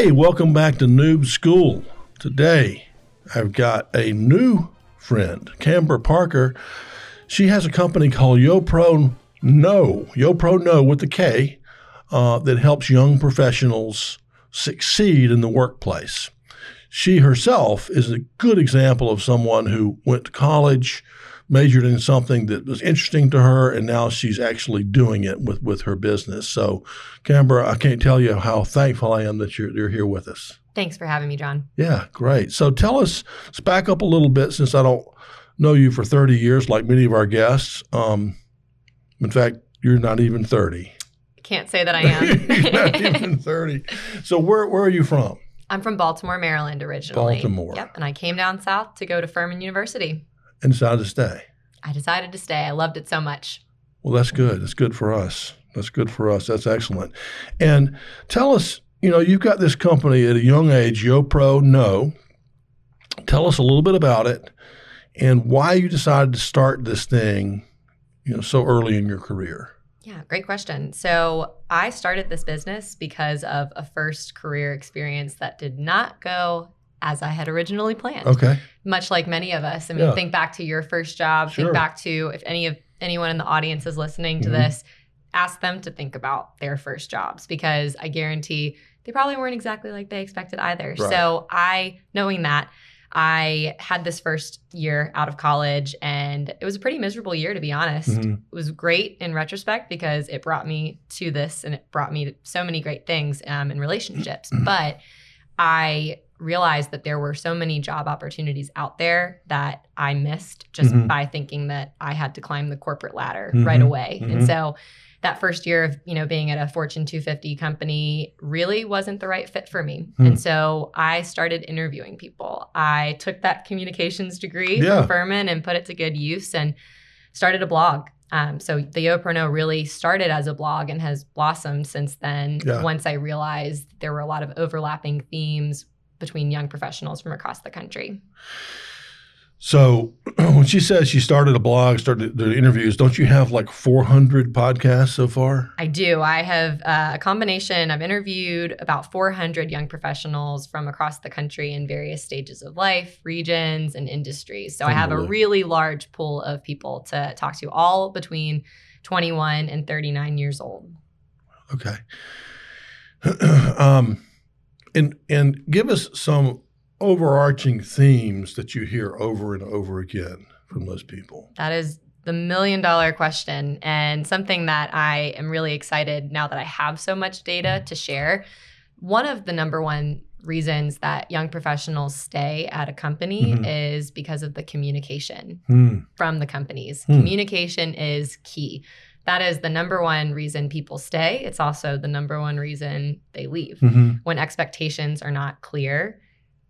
Hey, welcome back to Noob School. Today, I've got a new friend, Camber Parker. She has a company called YoPro Know, YoPro Know with the K, uh, that helps young professionals succeed in the workplace. She herself is a good example of someone who went to college, majored in something that was interesting to her, and now she's actually doing it with, with her business. So, Camber, I can't tell you how thankful I am that you're, you're here with us. Thanks for having me, John. Yeah, great. So tell us, let's back up a little bit since I don't know you for 30 years like many of our guests. Um, in fact, you're not even 30. Can't say that I am. not even 30. So where, where are you from? I'm from Baltimore, Maryland originally. Baltimore. Yep. And I came down south to go to Furman University. And decided to stay. I decided to stay. I loved it so much. Well, that's good. That's good for us. That's good for us. That's excellent. And tell us, you know, you've got this company at a young age, YoPro Know. Tell us a little bit about it and why you decided to start this thing, you know, so early in your career. Yeah, great question. So I started this business because of a first career experience that did not go as I had originally planned. Okay. Much like many of us. I mean, Yeah. think back to your first job, Sure. think back to if any of anyone in the audience is listening to Mhm. this, ask them to think about their first jobs because I guarantee they probably weren't exactly like they expected either. Right. So I knowing that I had this first year out of college and it was a pretty miserable year to be honest. Mhm. It was great in retrospect because it brought me to this and it brought me to so many great things um, in relationships. but I realized that there were so many job opportunities out there that I missed just Mhm. by thinking that I had to climb the corporate ladder Mhm. right away. Mhm. And so that first year of you know being at a Fortune 250 company really wasn't the right fit for me. Hmm. And so I started interviewing people. I took that communications degree Yeah. from Furman and put it to good use and started a blog. Um, so the YoPro Know really started as a blog and has blossomed since then. Yeah. Once I realized there were a lot of overlapping themes between young professionals from across the country. So when she says she started a blog, started the interviews, don't you have like 400 podcasts so far? I do. I have uh, a combination. I've interviewed about 400 young professionals from across the country in various stages of life, regions, and industries. So I have a really large pool of people to talk to, all between 21 and 39 years old. Okay. um, and and give us some overarching themes that you hear over and over again from those people. That is the million dollar question, and something that I am really excited now that I have so much data to share. One of the number one reasons that young professionals stay at a company Mhm. is because of the communication Hmm. from the companies. Hmm. Communication is key. That is the number one reason people stay. It's also the number one reason they leave hmm when expectations are not clear.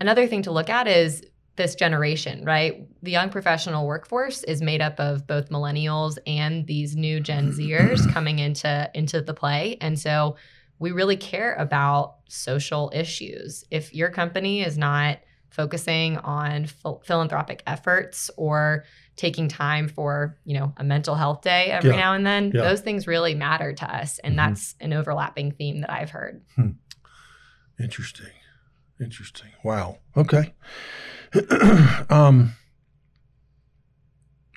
Another thing to look at is this generation, right? The young professional workforce is made up of both millennials and these new Gen Zers coming into into the play. And so we really care about social issues. If your company is not focusing on phil- philanthropic efforts or taking time for, you know, a mental health day every Yeah. now and then, Yeah. those things really matter to us and Mhm. that's an overlapping theme that I've heard. Interesting. Interesting. Wow. Okay. um,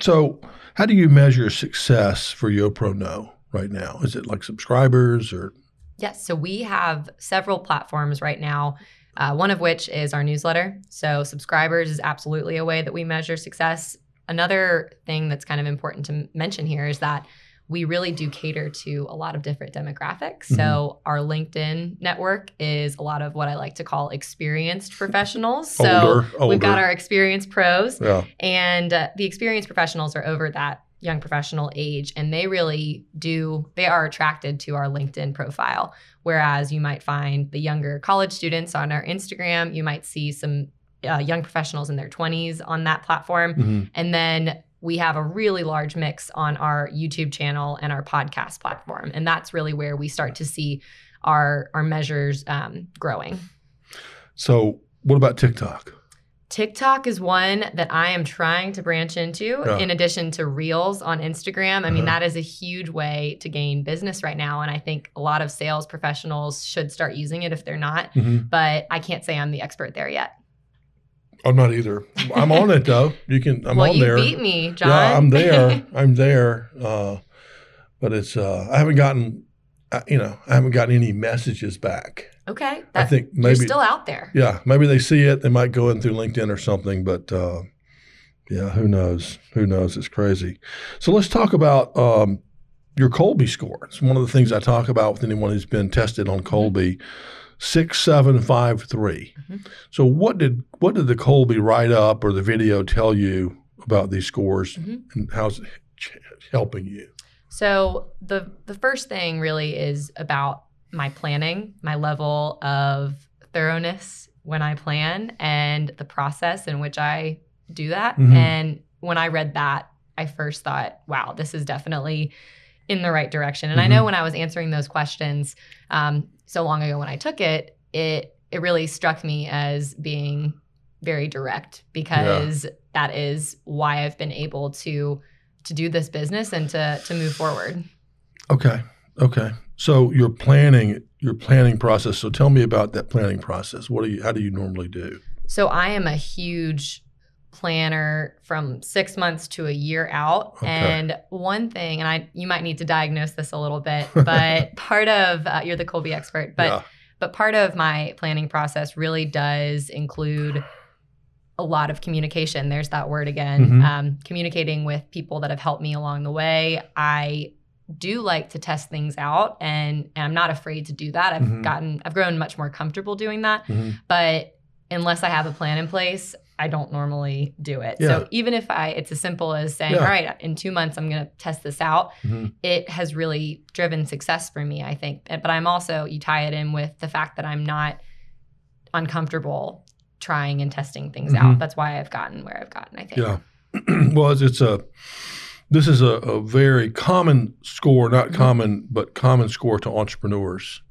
so, how do you measure success for YoPro Know right now? Is it like subscribers or? Yes. So we have several platforms right now, uh, one of which is our newsletter. So subscribers is absolutely a way that we measure success. Another thing that's kind of important to mention here is that we really do cater to a lot of different demographics. So our LinkedIn network is a lot of what I like to call experienced professionals. So Older, we've got our experienced pros. Yeah. And uh, the experienced professionals are over that young professional age, and they really do, they are attracted to our LinkedIn profile. Whereas you might find the younger college students on our Instagram, you might see some uh, young professionals in their 20s on that platform. Mhm. And then we have a really large mix on our YouTube channel and our podcast platform. And that's really where we start to see our, our measures um, growing. So, what about TikTok? TikTok is one that I am trying to branch into Yeah. in addition to Reels on Instagram. I mean, Uh-huh. that is a huge way to gain business right now. And I think a lot of sales professionals should start using it if they're not. Mhm. But I can't say I'm the expert there yet. I'm not either. I'm on it though. You can. I'm well, on you there. beat me, John. Yeah, I'm there. I'm there. Uh, but it's. Uh, I haven't gotten. Uh, you know, I haven't gotten any messages back. okay. I That, think you're maybe. still out there. yeah, maybe they see it. They might go in through LinkedIn or something. But uh, yeah, who knows? Who knows? It's crazy. So let's talk about um, your Kolbe score. It's one of the things I talk about with anyone who's been tested on Kolbe. Six seven five three. Mhm. So what did what did the Kolbe write up or the video tell you about these scores Mhm. and how's it ch- helping you? So the the first thing really is about my planning, my level of thoroughness when I plan and the process in which I do that. Mhm. And when I read that, I first thought, wow, this is definitely in the right direction. And I know Mhm. when I was answering those questions um, so long ago when I took it, it it really struck me as being very direct because that is why I've been able to to do this business and to to move forward. Okay. Okay. So your planning your planning process. So tell me about that planning process. What do you how do you normally do? So I am a huge planner from 6 months to a year out Okay. and one thing and I you might need to diagnose this a little bit but part of uh, you're the Kolbe expert but yeah. but part of my planning process really does include a lot of communication. There's that word again. Mhm. Um, communicating with people that have helped me along the way. I do like to test things out, and, and I'm not afraid to do that. I've Mhm. gotten, I've grown much more comfortable doing that. Mhm. But unless I have a plan in place, I don't normally do it. Yeah. So even if I, it's as simple as saying, Yeah. all right, in two months I'm going to test this out Mhm. it has really driven success for me, I think. But I'm also, you tie it in with the fact that I'm not uncomfortable trying and testing things Mhm. out. That's why I've gotten where I've gotten, I think. Yeah. well, it's, it's a this is a, a very common score, not Mhm. common, but common score to entrepreneurs.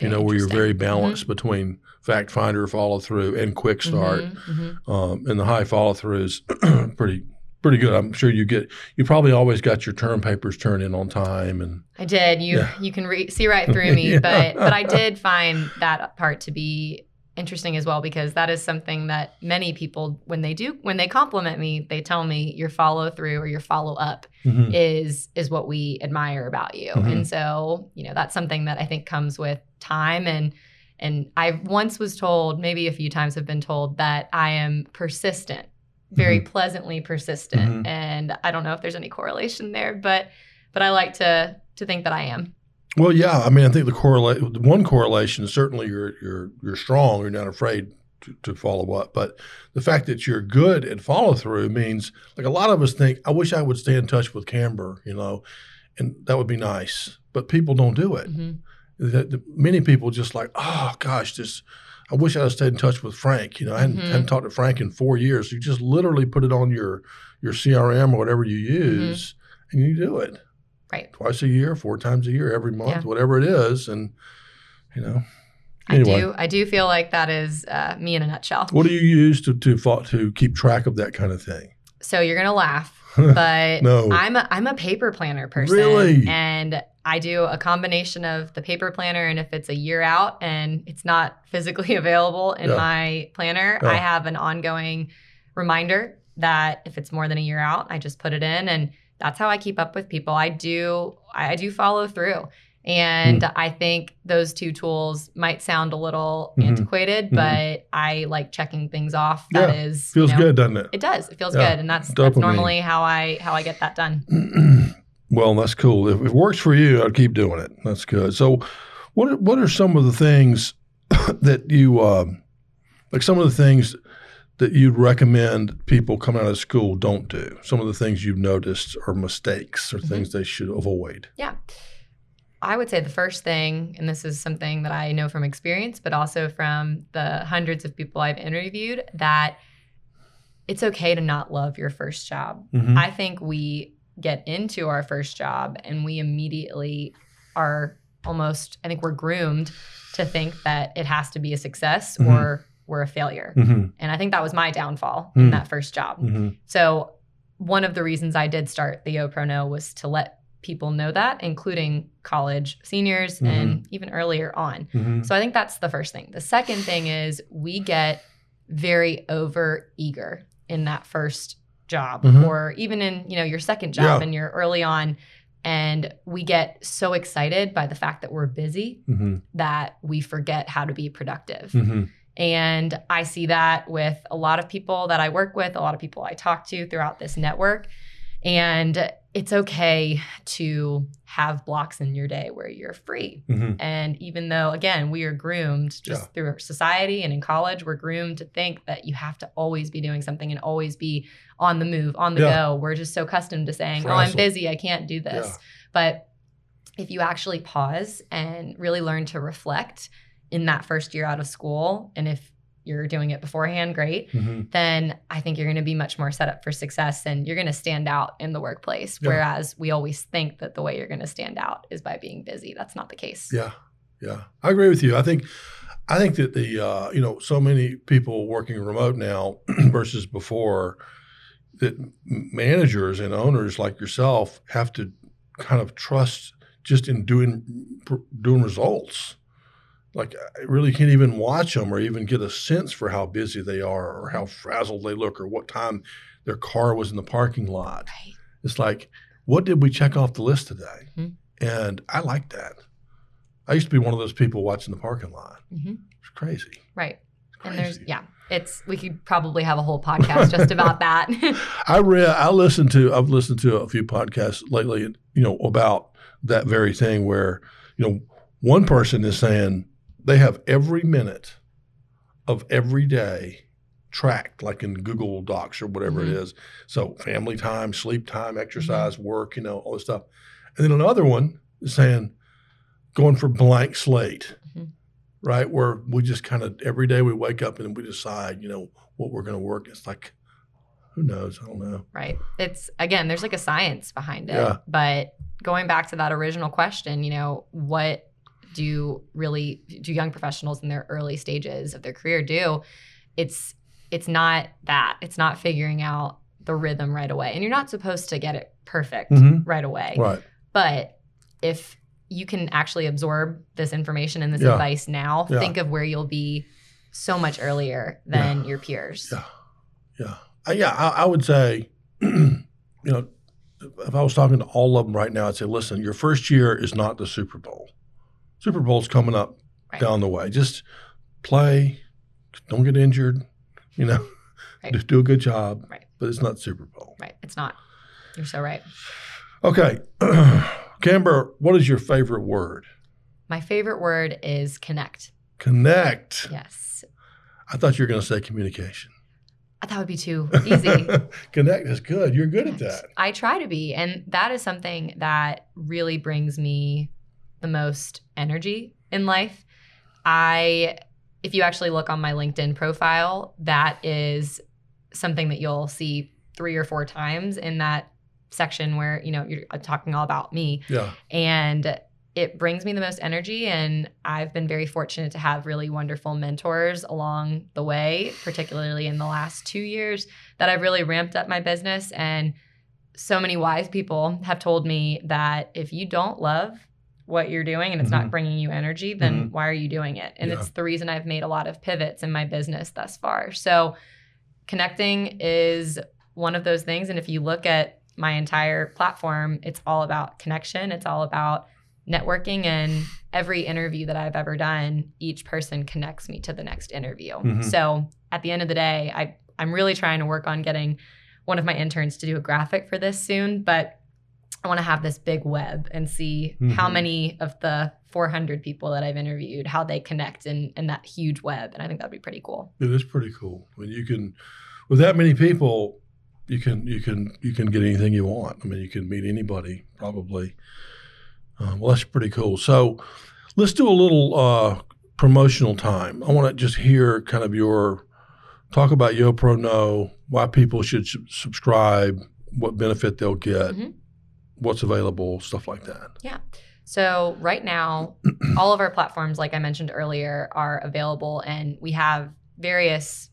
You know, where you're very interesting. balanced between fact finder, follow through, and quick start. Mhm, mhm. Um, and the high follow through is pretty pretty good. I'm sure you get you probably always got your term papers turned in on time and I did. You Yeah. you can re- see right through me, Yeah. but but I did find that part to be interesting as well because that is something that many people when they do when they compliment me, they tell me your follow through or your follow up Mhm. is is what we admire about you. Mhm. And so, you know, that's something that I think comes with time and and I once was told, maybe a few times have been told that I am persistent, very pleasantly persistent. Mhm. And I don't know if there's any correlation there, but but I like to to think that I am. Well, yeah. I mean, I think the correlate one correlation is certainly you're you're you're strong. You're not afraid to, to follow up. But the fact that you're good at follow through means like a lot of us think, I wish I would stay in touch with Camber, you know, and that would be nice. But people don't do it. Mhm. That that many people just like, oh gosh, this. I wish I had stayed in touch with Frank. You know, I hadn't, Mhm. hadn't talked to Frank in four years. You just literally put it on your your CRM or whatever you use, and you do it Right. twice a year, four times a year, every month, Yeah. whatever it is, and you know. I do I do feel like that is uh, me in a nutshell. what do you use to to to keep track of that kind of thing? So you're gonna laugh, but No. I'm a I'm a paper planner person. Really? And I do a combination of the paper planner and if it's a year out and it's not physically available in Yeah. my planner, Yeah. I have an ongoing reminder that if it's more than a year out, I just put it in and that's how I keep up with people. I do I do follow through. And Hmm. I think those two tools might sound a little Mhm. antiquated, Mhm. but I like checking things off. That Yeah. is Feels you know, good, doesn't it? it does. It feels Yeah. good, and that's that's normally how I how I get that done. well, that's cool. If it works for you, I'd keep doing it. That's good. So, what are, what are some of the things that you um, like? Some of the things that you'd recommend people coming out of school don't do. Some of the things you've noticed are mistakes or Mhm. things they should avoid. Yeah. I would say the first thing, and this is something that I know from experience, but also from the hundreds of people I've interviewed, that it's okay to not love your first job. Mhm. I think we get into our first job and we immediately are almost, I think we're groomed to think that it has to be a success Mhm. or were a failure. Mm-hmm. And I think that was my downfall Mm. in that first job. Mm-hmm. So, one of the reasons I did start the YoPro Know was to let people know that, including college seniors and even earlier on. Mm-hmm. So, I think that's the first thing. The second thing is we get very over eager in that first job Mhm. or even in, you know, your second job Yeah. and you're early on and we get so excited by the fact that we're busy Mm-hmm. that we forget how to be productive. Mm-hmm. And I see that with a lot of people that I work with, a lot of people I talk to throughout this network. And it's okay to have blocks in your day where you're free. Mm-hmm. And even though, again, we are groomed just Yeah. through society and in college, we're groomed to think that you have to always be doing something and always be on the move, on the Yeah. go. We're just so accustomed to saying, oh, I'm busy, I can't do this. Yeah. But if you actually pause and really learn to reflect in that first year out of school, and if you're doing it beforehand, great, Mm-hmm. then I think you're going to be much more set up for success and you're going to stand out in the workplace. Yeah. Whereas we always think that the way you're going to stand out is by being busy. That's not the case. Yeah, yeah, I agree with you. I think, I think that the uh, you know so many people working remote now versus before that managers and owners like yourself have to kind of trust just in doing doing results. Like I really can't even watch them or even get a sense for how busy they are or how frazzled they look or what time their car was in the parking lot. Right. It's like, what did we check off the list today? Mhm. And I like that. I used to be one of those people watching the parking lot. hmm It's crazy. Right. It's crazy. And there's, yeah, it's, we could probably have a whole podcast just about that. I read, I listened to, I've listened to a few podcasts lately, you know, about that very thing where, you know, one person is saying they have every minute of every day tracked, like in Google Docs or whatever it Mhm. is. So family time, sleep time, exercise, work, you know, all this stuff. And then another one is saying going for blank slate, Mhm. right? Where we just kind of every day we wake up and we decide, you know, what we're going to work. It's like, who knows? I don't know. Right. It's again, there's like a science behind it. Yeah. But going back to that original question, you know, what do really do young professionals in their early stages of their career do? It's it's not that. It's not figuring out the rhythm right away. And you're not supposed to get it perfect Mhm. right away. Right. But if you can actually absorb this information and this Yeah. advice now, Yeah. think of where you'll be so much earlier than your peers. Yeah. Yeah. Uh, yeah. I, I would say, you know, if I was talking to all of them right now, I'd say, listen, your first year is not the Super Bowl. Super Bowl's coming up Right. down the way. Just play, don't get injured, you know, Right. just do a good job. Right. But it's not Super Bowl. Right. It's not. You're so right. Okay. Camber, what is your favorite word? My favorite word is connect. Connect. Yes. I thought you were going to say communication. That would be too easy. Connect is good. You're good at that. I try to be. And that is something that really brings me the most energy in life. I, if you actually look on my LinkedIn profile, that is something that you'll see three or four times in that section where, you know, you're uh, talking all about me. Yeah. and it brings me the most energy and i've been very fortunate to have really wonderful mentors along the way particularly in the last two years that i've really ramped up my business and so many wise people have told me that if you don't love what you're doing and it's Mhm. not bringing you energy then Mhm. why are you doing it and Yeah. it's the reason i've made a lot of pivots in my business thus far so connecting is one of those things and if you look at my entire platform it's all about connection it's all about networking and every interview that I've ever done, each person connects me to the next interview. Mhm. So at the end of the day, I I'm really trying to work on getting one of my interns to do a graphic for this soon, but I want to have this big web and see how Mhm. many of the 400 people that I've interviewed, how they connect in, in that huge web. And I think that'd be pretty cool. It is pretty cool. I mean, you can, with that many people, you can you can you can get anything you want. I mean, you can meet anybody probably. Uh, well, that's pretty cool. So, let's do a little uh, promotional time. I want to just hear kind of your talk about YoPro Know, why people should sub- subscribe, what benefit they'll get, Mhm. What's available, stuff like that. Yeah. So right now, all of our platforms, like I mentioned earlier, are available, and we have various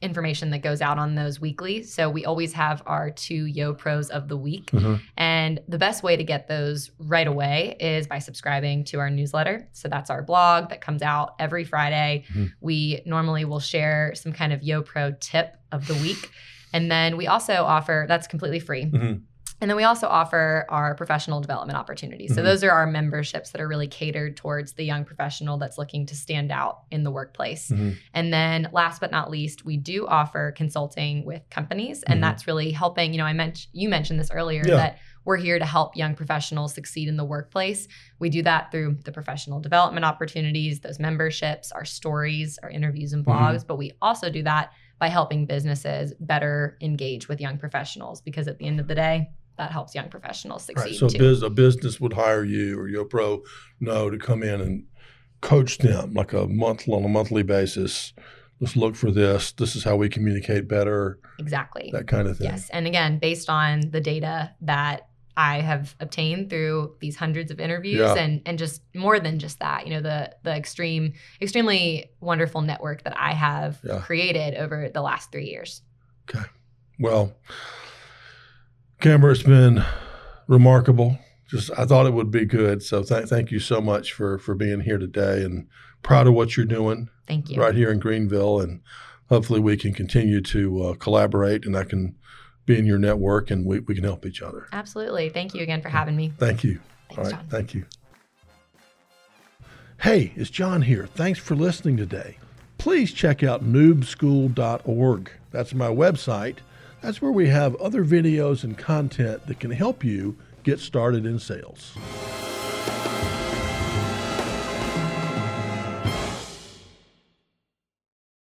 information that goes out on those weekly. So we always have our two Yo Pros of the week. Mhm. And the best way to get those right away is by subscribing to our newsletter. So that's our blog that comes out every Friday. Mhm. We normally will share some kind of Yo Pro tip of the week. And then we also offer that's completely free. Mhm. And then we also offer our professional development opportunities. So Mhm. those are our memberships that are really catered towards the young professional that's looking to stand out in the workplace. Mhm. And then last but not least, we do offer consulting with companies and Mhm. that's really helping, you know, I mentioned you mentioned this earlier Yeah. that we're here to help young professionals succeed in the workplace. We do that through the professional development opportunities, those memberships, our stories, our interviews and Mhm. blogs, but we also do that by helping businesses better engage with young professionals because at the end of the day, that helps young professionals succeed Right. So too. biz, a business would hire you or YoPro Know to come in and coach them like a month on a monthly basis. Let's look for this. This is how we communicate better. exactly. That kind of thing. Yes. And again, based on the data that I have obtained through these hundreds of interviews Yeah. and and just more than just that, you know, the the extreme extremely wonderful network that I have Yeah. created over the last 3 years. Okay. Well, Camber, it's been remarkable. Just I thought it would be good. So th- thank you so much for for being here today and proud of what you're doing Thank you. right here in Greenville. And hopefully we can continue to uh, collaborate and I can be in your network and we, we can help each other. Absolutely. Thank you again for having me. Thank you. Thanks, right. John. Thank you. Hey, it's John here. Thanks for listening today. Please check out noobschool.org. That's my website. That's where we have other videos and content that can help you get started in sales.